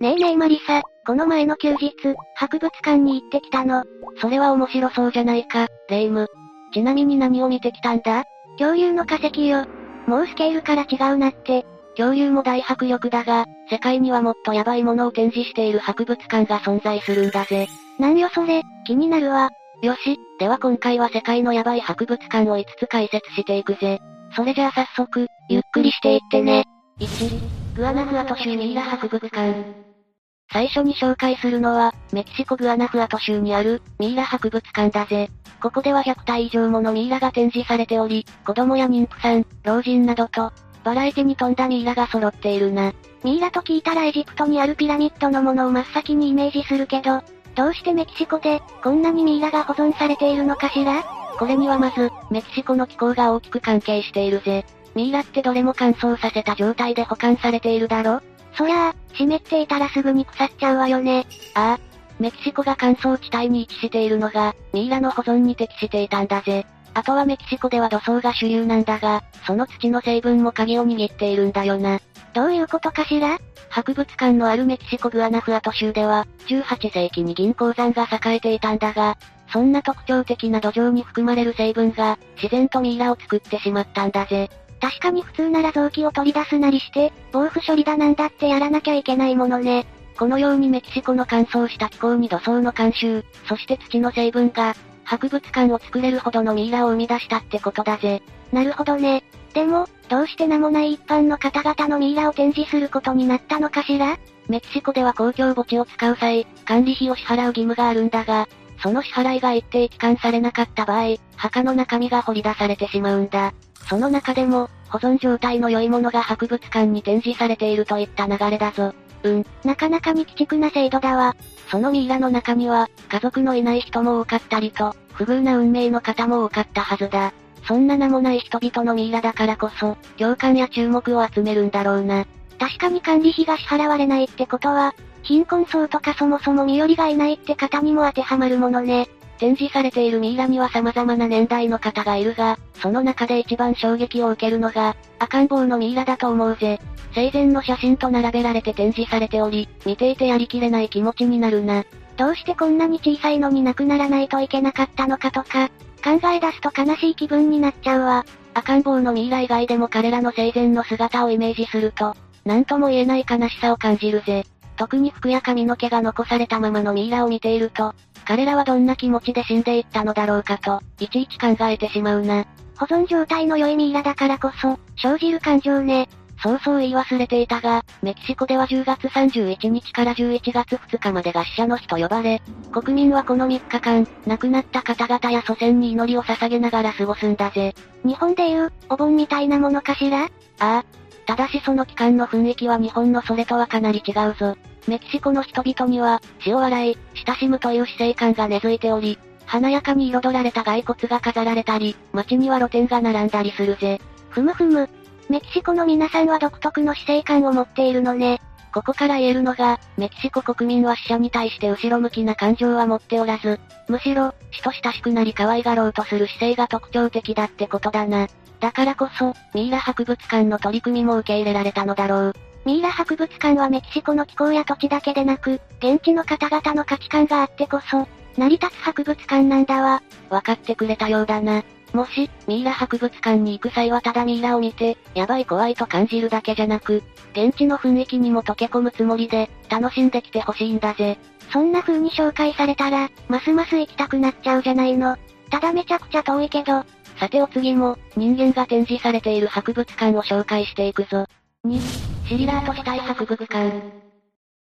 ねえねえマリサ、この前の休日、博物館に行ってきたの。それは面白そうじゃないか、レイム。ちなみに何を見てきたんだ？恐竜の化石よ。もうスケールから違うなって。恐竜も大迫力だが、世界にはもっとヤバいものを展示している博物館が存在するんだぜ。なんよそれ、気になるわ。よし、では今回は世界のヤバい博物館を5つ解説していくぜ。それじゃあ早速、ゆっくりしていってね。1、グアナフアト州ミイラ博物館。最初に紹介するのは、メキシコグアナフアト州にある、ミイラ博物館だぜ。ここでは100体以上ものミイラが展示されており、子供や妊婦さん、老人などと、バラエティに富んだミイラが揃っているな。ミイラと聞いたらエジプトにあるピラミッドのものを真っ先にイメージするけど、どうしてメキシコで、こんなにミイラが保存されているのかしら？これにはまず、メキシコの気候が大きく関係しているぜ。ミイラってどれも乾燥させた状態で保管されているだろ？そりゃあ、湿っていたらすぐに腐っちゃうわよね。ああ。メキシコが乾燥地帯に位置しているのが、ミイラの保存に適していたんだぜ。あとはメキシコでは土層が主流なんだが、その土の成分も鍵を握っているんだよな。どういうことかしら？博物館のあるメキシコグアナフアト州では、18世紀に銀鉱山が栄えていたんだが、そんな特徴的な土壌に含まれる成分が、自然とミイラを作ってしまったんだぜ。確かに普通なら臓器を取り出すなりして、防腐処理だなんだってやらなきゃいけないものね。このようにメキシコの乾燥した気候に土層の慣習、そして土の成分が、博物館を作れるほどのミイラを生み出したってことだぜ。なるほどね。でも、どうして名もない一般の方々のミイラを展示することになったのかしら？メキシコでは公共墓地を使う際、管理費を支払う義務があるんだが、その支払いが一定期間されなかった場合、墓の中身が掘り出されてしまうんだ。その中でも、保存状態の良いものが博物館に展示されているといった流れだぞ。うん。なかなかに鬼畜な制度だわ。そのミイラの中には、家族のいない人も多かったりと、不遇な運命の方も多かったはずだ。そんな名もない人々のミイラだからこそ、共感や注目を集めるんだろうな。確かに管理費が支払われないってことは、貧困層とかそもそも身寄りがいないって方にも当てはまるものね。展示されているミイラには様々な年代の方がいるが、その中で一番衝撃を受けるのが、赤ん坊のミイラだと思うぜ。生前の写真と並べられて展示されており、見ていてやりきれない気持ちになるな。どうしてこんなに小さいのに亡くならないといけなかったのかとか、考え出すと悲しい気分になっちゃうわ。赤ん坊のミイラ以外でも彼らの生前の姿をイメージすると、なんとも言えない悲しさを感じるぜ。特に服や髪の毛が残されたままのミイラを見ていると、彼らはどんな気持ちで死んでいったのだろうかと、いちいち考えてしまうな。保存状態の良いミイラだからこそ、生じる感情ね。そうそう言い忘れていたが、メキシコでは10月31日から11月2日までが死者の日と呼ばれ、国民はこの3日間、亡くなった方々や祖先に祈りを捧げながら過ごすんだぜ。日本でいう、お盆みたいなものかしらああ。ただしその期間の雰囲気は日本のそれとはかなり違うぞ。メキシコの人々には、死を笑い、親しむという死生観が根付いており、華やかに彩られた骸骨が飾られたり、街には露店が並んだりするぜ。ふむふむ。メキシコの皆さんは独特の死生観を持っているのね。ここから言えるのが、メキシコ国民は死者に対して後ろ向きな感情は持っておらず、むしろ、死と親しくなり可愛がろうとする姿勢が特徴的だってことだな。だからこそ、ミイラ博物館の取り組みも受け入れられたのだろう。ミイラ博物館はメキシコの気候や土地だけでなく、現地の方々の価値観があってこそ、成り立つ博物館なんだわ。わかってくれたようだな。もし、ミイラ博物館に行く際はただミイラを見て、やばい怖いと感じるだけじゃなく、現地の雰囲気にも溶け込むつもりで、楽しんできてほしいんだぜ。そんな風に紹介されたら、ますます行きたくなっちゃうじゃないの。ただめちゃくちゃ遠いけど、さてお次も、人間が展示されている博物館を紹介していくぞ。2、シリラート死体博物館。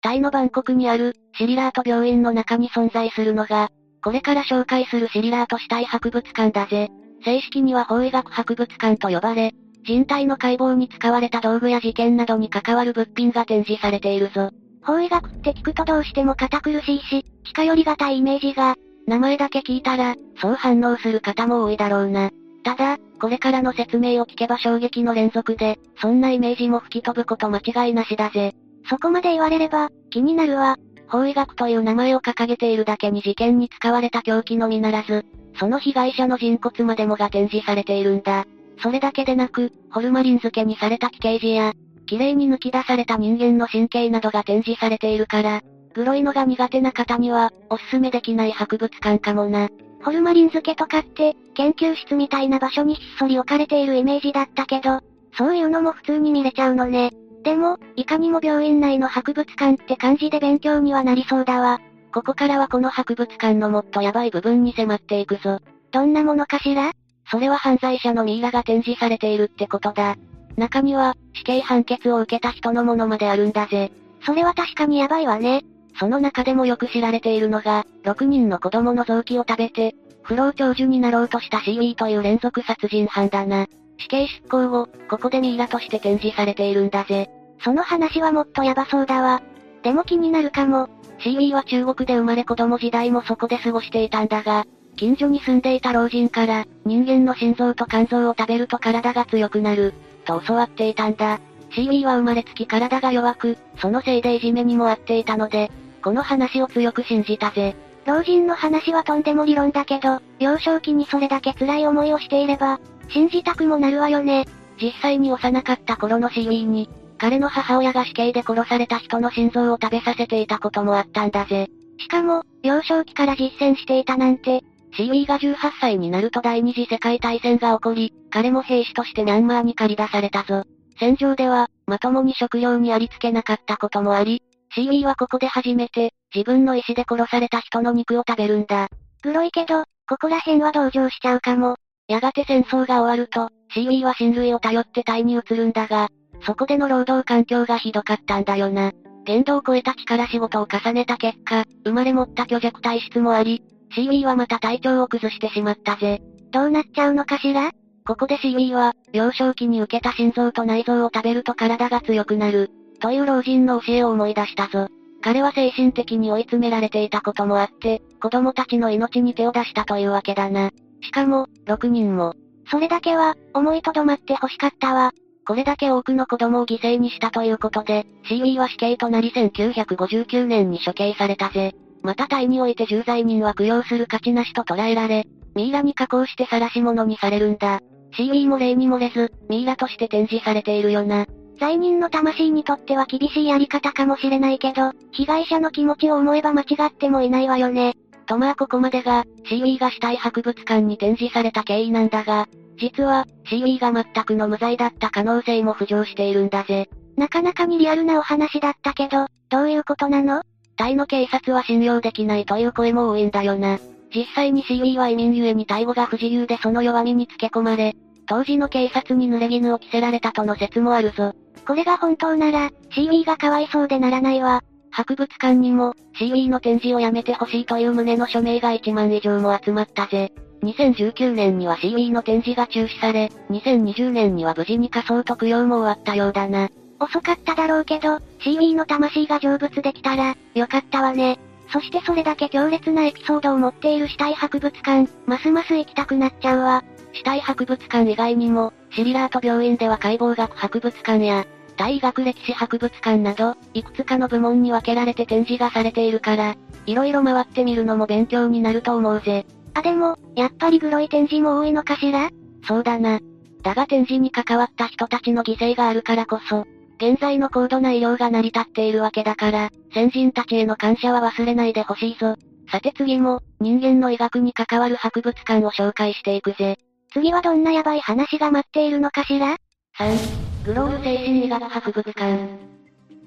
タイのバンコクにある、シリラート病院の中に存在するのが、これから紹介するシリラート死体博物館だぜ。正式には法医学博物館と呼ばれ、人体の解剖に使われた道具や事件などに関わる物品が展示されているぞ。法医学って聞くとどうしても堅苦しいし、近寄りがたいイメージが、名前だけ聞いたら、そう反応する方も多いだろうな。ただ、これからの説明を聞けば衝撃の連続で、そんなイメージも吹き飛ぶこと間違いなしだぜ。そこまで言われれば、気になるわ。法医学という名前を掲げているだけに事件に使われた凶器のみならず、その被害者の人骨までもが展示されているんだ。それだけでなく、ホルマリン漬けにされた奇形児や、綺麗に抜き出された人間の神経などが展示されているから、グロいのが苦手な方には、おすすめできない博物館かもな。ホルマリン漬けとかって、研究室みたいな場所にひっそり置かれているイメージだったけど、そういうのも普通に見れちゃうのね。でも、いかにも病院内の博物館って感じで勉強にはなりそうだわ。ここからはこの博物館のもっとヤバい部分に迫っていくぞ。どんなものかしら？それは犯罪者のミイラが展示されているってことだ。中には、死刑判決を受けた人のものまであるんだぜ。それは確かにヤバいわね。その中でもよく知られているのが、6人の子供の臓器を食べて、不老長寿になろうとした CB という連続殺人犯だな。死刑執行後、ここでミイラとして展示されているんだぜ。その話はもっとヤバそうだわ。でも気になるかも。CB は中国で生まれ子供時代もそこで過ごしていたんだが、近所に住んでいた老人から、人間の心臓と肝臓を食べると体が強くなる、と教わっていたんだ。CB は生まれつき体が弱く、そのせいでいじめにもあっていたので、この話を強く信じたぜ。老人の話はとんでも理論だけど、幼少期にそれだけ辛い思いをしていれば、信じたくもなるわよね。実際に幼かった頃の CB に、彼の母親が死刑で殺された人の心臓を食べさせていたこともあったんだぜ。しかも、幼少期から実践していたなんて、CB が18歳になると第二次世界大戦が起こり、彼も兵士としてミャンマーに駆り出されたぞ。戦場では、まともに食料にありつけなかったこともあり、CB はここで初めて、自分の意志で殺された人の肉を食べるんだ。グロいけど、ここら辺は同情しちゃうかも。やがて戦争が終わると、CB は親類を頼って隊に移るんだが、そこでの労働環境がひどかったんだよな。限度を超えた力仕事を重ねた結果、生まれ持った虚弱体質もあり、CB はまた体調を崩してしまったぜ。どうなっちゃうのかしら？ここで CB は、幼少期に受けた心臓と内臓を食べると体が強くなる、という老人の教えを思い出したぞ。彼は精神的に追い詰められていたこともあって、子供たちの命に手を出したというわけだな。しかも、6人も。それだけは、思いとどまって欲しかったわ。これだけ多くの子供を犠牲にしたということで、CB は死刑となり1959年に処刑されたぜ。また隊において重罪人は供養する価値なしと捉えられ、ミイラに加工して晒し物にされるんだ。CB も例に漏れず、ミイラとして展示されているよな。罪人の魂にとっては厳しいやり方かもしれないけど、被害者の気持ちを思えば間違ってもいないわよね。とまあここまでが、CB が死体博物館に展示された経緯なんだが、実は、CB が全くの無罪だった可能性も浮上しているんだぜ。なかなかにリアルなお話だったけど、どういうことなの？タイの警察は信用できないという声も多いんだよな。実際に CB は移民ゆえにタイ語が不自由でその弱みにつけ込まれ、当時の警察に濡れ衣を着せられたとの説もあるぞ。これが本当なら、CB がかわいそうでならないわ。博物館にも、CB の展示をやめてほしいという旨の署名が1万以上も集まったぜ。2019年には CB の展示が中止され、2020年には無事に仮想と供養も終わったようだな。遅かっただろうけど、CB の魂が成仏できたら、よかったわね。そしてそれだけ強烈なエピソードを持っている死体博物館、ますます行きたくなっちゃうわ。死体博物館以外にも、シリラート病院では解剖学博物館や、大医学歴史博物館など、いくつかの部門に分けられて展示がされているから、いろいろ回ってみるのも勉強になると思うぜ。あでも、やっぱりグロい展示も多いのかしら？そうだな。だが展示に関わった人たちの犠牲があるからこそ、現在の高度な医療が成り立っているわけだから、先人たちへの感謝は忘れないでほしいぞ。さて次も、人間の医学に関わる博物館を紹介していくぜ。次はどんなヤバい話が待っているのかしら ?3、グロール精神医学博物館。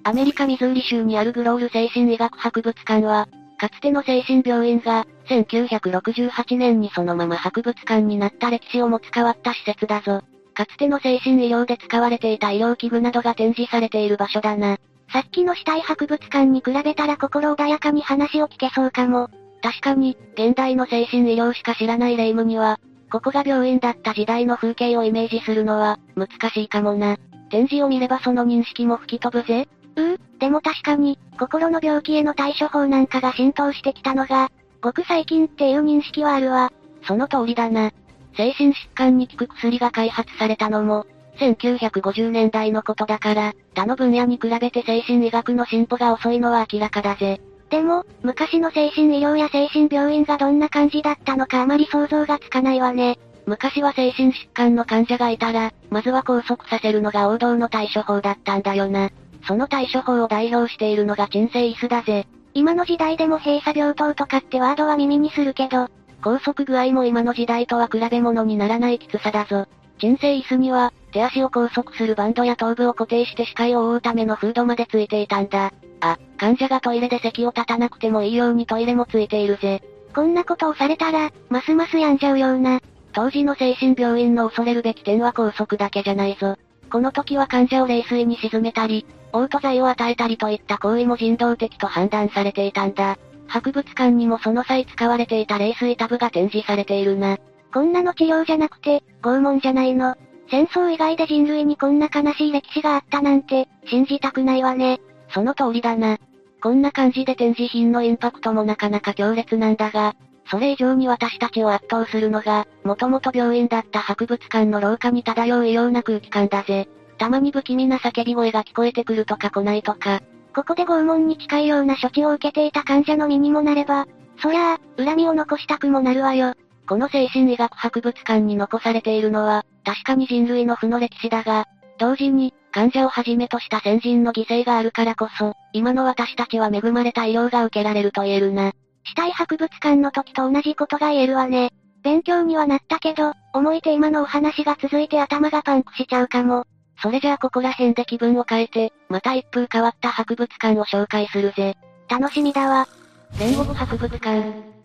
アメリカミズーリ州にあるグロール精神医学博物館は、かつての精神病院が、1968年にそのまま博物館になった歴史を持つ変わった施設だぞ。かつての精神医療で使われていた医療器具などが展示されている場所だな。さっきの死体博物館に比べたら心穏やかに話を聞けそうかも。確かに、現代の精神医療しか知らない霊夢には、ここが病院だった時代の風景をイメージするのは、難しいかもな。展示を見ればその認識も吹き飛ぶぜ。うう、でも確かに、心の病気への対処法なんかが浸透してきたのが、ごく最近っていう認識はあるわ。その通りだな。精神疾患に効く薬が開発されたのも、1950年代のことだから、他の分野に比べて精神医学の進歩が遅いのは明らかだぜ。でも、昔の精神医療や精神病院がどんな感じだったのかあまり想像がつかないわね。昔は精神疾患の患者がいたら、まずは拘束させるのが王道の対処法だったんだよな。その対処法を代表しているのが鎮静椅子だぜ。今の時代でも閉鎖病棟とかってワードは耳にするけど、拘束具合も今の時代とは比べ物にならないきつさだぞ。鎮静椅子には、手足を拘束するバンドや頭部を固定して視界を覆うためのフードまでついていたんだ。あ、患者がトイレで席を立たなくてもいいようにトイレもついているぜ。こんなことをされたら、ますます病んじゃうような。当時の精神病院の恐れるべき点は拘束だけじゃないぞ。この時は患者を冷水に沈めたり、嘔吐剤を与えたりといった行為も人道的と判断されていたんだ。博物館にもその際使われていた冷水タブが展示されているな。こんなの治療じゃなくて、拷問じゃないの。戦争以外で人類にこんな悲しい歴史があったなんて、信じたくないわね。その通りだな。こんな感じで展示品のインパクトもなかなか強烈なんだが、それ以上に私たちを圧倒するのが、もともと病院だった博物館の廊下に漂う異様な空気感だぜ。たまに不気味な叫び声が聞こえてくるとか来ないとか。ここで拷問に近いような処置を受けていた患者の身にもなれば、そりゃあ、恨みを残したくもなるわよ。この精神医学博物館に残されているのは、確かに人類の負の歴史だが、同時に、患者をはじめとした先人の犠牲があるからこそ、今の私たちは恵まれた医療が受けられると言えるな。死体博物館の時と同じことが言えるわね。勉強にはなったけど、思いて今のお話が続いて頭がパンクしちゃうかも。それじゃあここら辺で気分を変えて、また一風変わった博物館を紹介するぜ。楽しみだわ。煉獄博物館。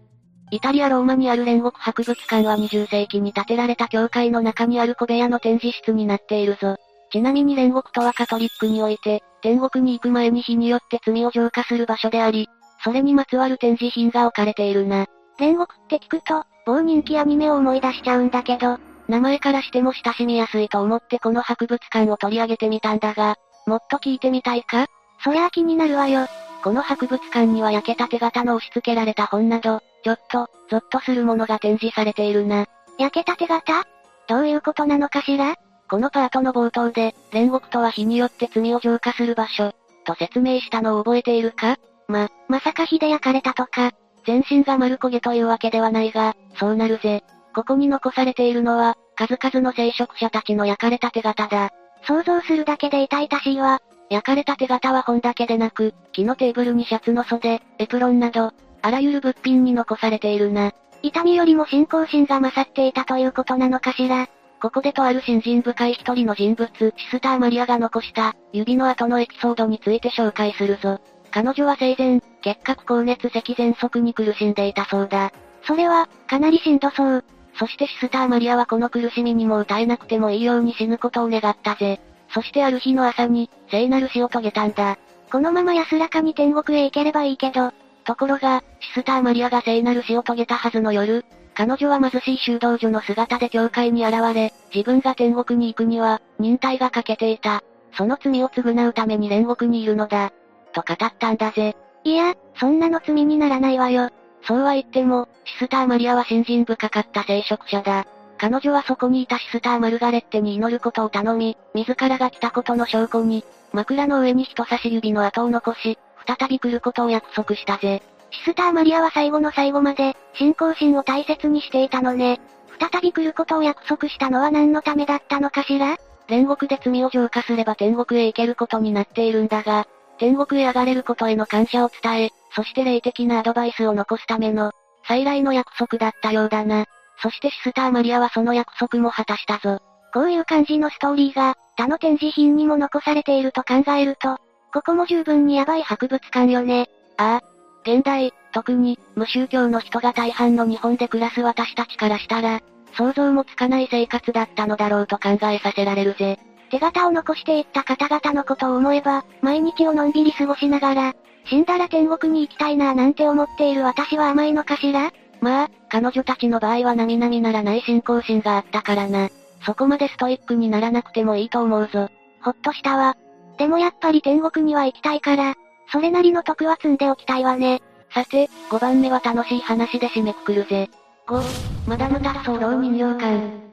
イタリア・ローマにある煉獄博物館は20世紀に建てられた教会の中にある小部屋の展示室になっているぞ。ちなみに煉獄とはカトリックにおいて、天国に行く前に火によって罪を浄化する場所であり、それにまつわる展示品が置かれているな。煉獄って聞くと、某人気アニメを思い出しちゃうんだけど、名前からしても親しみやすいと思ってこの博物館を取り上げてみたんだが、もっと聞いてみたいか？そりゃあ気になるわよ。この博物館には焼けたて型の押し付けられた本など、ちょっと、ゾッとするものが展示されているな。焼けたて型？どういうことなのかしら？このパートの冒頭で、煉獄とは火によって罪を浄化する場所、と説明したのを覚えているか？ま、まさか火で焼かれたとか、全身が丸焦げというわけではないが、そうなるぜ。ここに残されているのは、数々の聖職者たちの焼かれた手形だ。想像するだけで痛々しいわ。焼かれた手形は本だけでなく、木のテーブルにシャツの袖、エプロンなど、あらゆる物品に残されているな。痛みよりも信仰心が勝っていたということなのかしら。ここでとある信心深い一人の人物、シスターマリアが残した、指の後のエピソードについて紹介するぞ。彼女は生前、結核高熱咳喘息に苦しんでいたそうだ。それは、かなりしんどそう。そしてシスターマリアはこの苦しみにも歌えなくてもいいように死ぬことを願ったぜ。そしてある日の朝に、聖なる死を遂げたんだ。このまま安らかに天国へ行ければいいけど、ところが、シスターマリアが聖なる死を遂げたはずの夜、彼女は貧しい修道女の姿で教会に現れ、自分が天国に行くには、忍耐が欠けていた。その罪を償うために煉獄にいるのだ。と語ったんだぜ。いや、そんなの罪にならないわよ。そうは言っても、シスターマリアは信心深かった聖職者だ。彼女はそこにいたシスターマルガレッテに祈ることを頼み、自らが来たことの証拠に、枕の上に人差し指の跡を残し、再び来ることを約束したぜ。シスターマリアは最後の最後まで、信仰心を大切にしていたのね。再び来ることを約束したのは何のためだったのかしら？煉獄で罪を浄化すれば天国へ行けることになっているんだが、天国へ上がれることへの感謝を伝え、そして霊的なアドバイスを残すための、再来の約束だったようだな。そしてシスターマリアはその約束も果たしたぞ。こういう感じのストーリーが、他の展示品にも残されていると考えると、ここも十分にヤバい博物館よね。ああ。現代、特に、無宗教の人が大半の日本で暮らす私たちからしたら、想像もつかない生活だったのだろうと考えさせられるぜ。手形を残していった方々のことを思えば、毎日をのんびり過ごしながら、死んだら天国に行きたいなぁなんて思っている私は甘いのかしら？まあ、彼女たちの場合は並々ならない信仰心があったからな。そこまでストイックにならなくてもいいと思うぞ。ほっとしたわ。でもやっぱり天国には行きたいから、それなりの徳は積んでおきたいわね。さて、5番目は楽しい話で締めくくるぜ。5、マダム達層老人形館。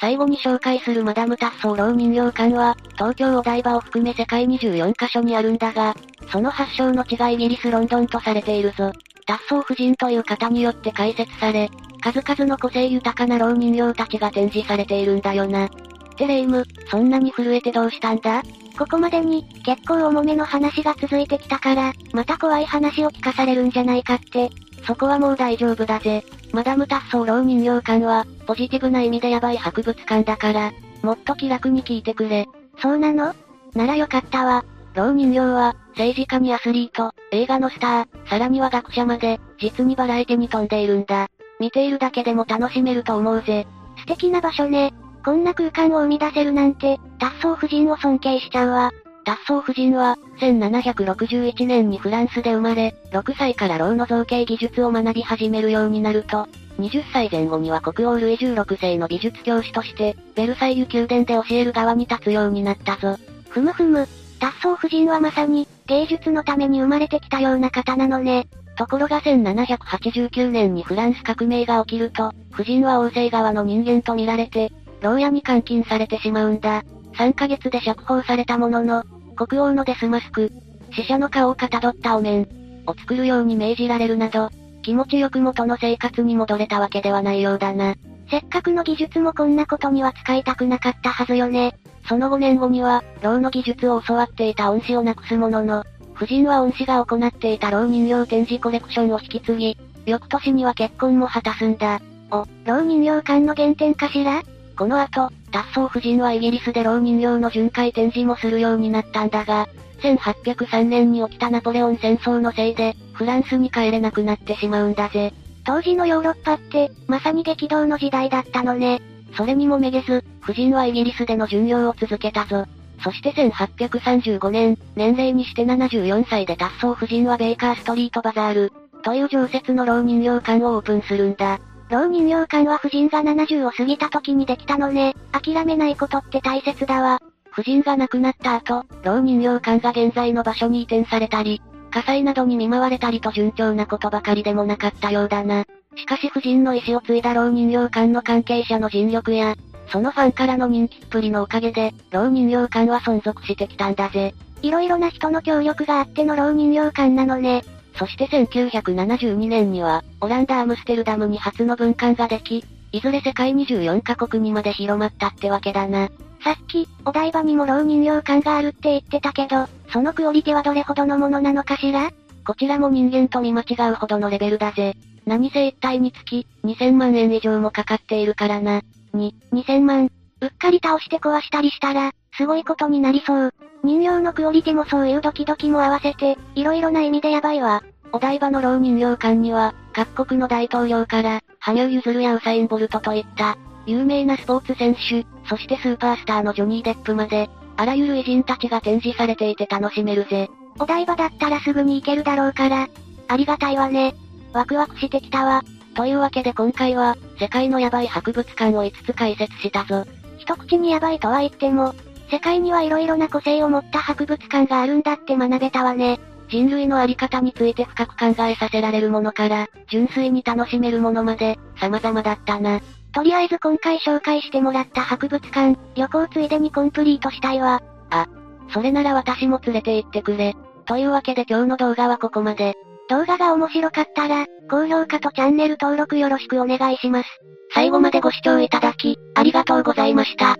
最後に紹介するマダム達層老人形館は、東京お台場を含め世界24カ所にあるんだが、その発祥の地がイギリス・ロンドンとされているぞ。達層夫人という方によって開設され、数々の個性豊かな老人形たちが展示されているんだよな。ってレイム、そんなに震えてどうしたんだ？ここまでに、結構重めの話が続いてきたから、また怖い話を聞かされるんじゃないかって。そこはもう大丈夫だぜ。マダム達層老人形館は、ポジティブな意味でヤバい博物館だから、もっと気楽に聞いてくれ。そうなの？ならよかったわ。老人形は、政治家にアスリート、映画のスター、さらには学者まで、実にバラエティに富んでいるんだ。見ているだけでも楽しめると思うぜ。素敵な場所ね。こんな空間を生み出せるなんて、達層夫人を尊敬しちゃうわ。達層夫人は、1761年にフランスで生まれ、6歳から老の造形技術を学び始めるようになると、20歳前後には国王ルイ16世の美術教師として、ベルサイユ宮殿で教える側に立つようになったぞ。ふむふむ、達層夫人はまさに、芸術のために生まれてきたような方なのね。ところが1789年にフランス革命が起きると、夫人は王政側の人間と見られて、牢屋に監禁されてしまうんだ。3ヶ月で釈放されたものの、国王のデスマスク、死者の顔をかたどったお面を作るように命じられるなど、気持ちよく元の生活に戻れたわけではないようだな。せっかくの技術もこんなことには使いたくなかったはずよね。その5年後には、牢の技術を教わっていた恩師をなくすものの、夫人は恩師が行っていた老人形展示コレクションを引き継ぎ、翌年には結婚も果たすんだ。お、老人形館の原点かしら？この後、達層夫人はイギリスで老人形の巡回展示もするようになったんだが、1803年に起きたナポレオン戦争のせいで、フランスに帰れなくなってしまうんだぜ。当時のヨーロッパって、まさに激動の時代だったのね。それにもめげず、夫人はイギリスでの巡業を続けたぞ。そして1835年、年齢にして74歳で達層夫人はベイカーストリートバザール、という常設の老人形館をオープンするんだ。老人形館は夫人が70を過ぎた時にできたのね。諦めないことって大切だわ。夫人が亡くなった後、老人形館が現在の場所に移転されたり、火災などに見舞われたりと順調なことばかりでもなかったようだな。しかし夫人の意思を継いだ老人形館の関係者の尽力や、そのファンからの人気っぷりのおかげで、老人形館は存続してきたんだぜ。いろいろな人の協力があっての老人形館なのね。そして1972年には、オランダ・アムステルダムに初の文館ができ、いずれ世界24カ国にまで広まったってわけだな。さっき、お台場にも老人形館があるって言ってたけど、そのクオリティはどれほどのものなのかしら？こちらも人間と見間違うほどのレベルだぜ。何せ一体につき、2000万円以上もかかっているからな。に、2000万。うっかり倒して壊したりしたら、すごいことになりそう。人形のクオリティもそういうドキドキも合わせて、いろいろな意味でやばいわ。お台場の老人形館には、各国の大統領から、羽生結弦やウサイン・ボルトといった、有名なスポーツ選手、そしてスーパースターのジョニー・デップまで、あらゆる偉人たちが展示されていて楽しめるぜ。お台場だったらすぐに行けるだろうから、ありがたいわね。ワクワクしてきたわ。というわけで今回は、世界のヤバい博物館を5つ解説したぞ。一口にヤバいとは言っても、世界には色々な個性を持った博物館があるんだって学べたわね。人類のあり方について深く考えさせられるものから、純粋に楽しめるものまで、様々だったな。とりあえず今回紹介してもらった博物館、旅行ついでにコンプリートしたいわ。あ、それなら私も連れて行ってくれ。というわけで今日の動画はここまで。動画が面白かったら、高評価とチャンネル登録よろしくお願いします。最後までご視聴いただき、ありがとうございました。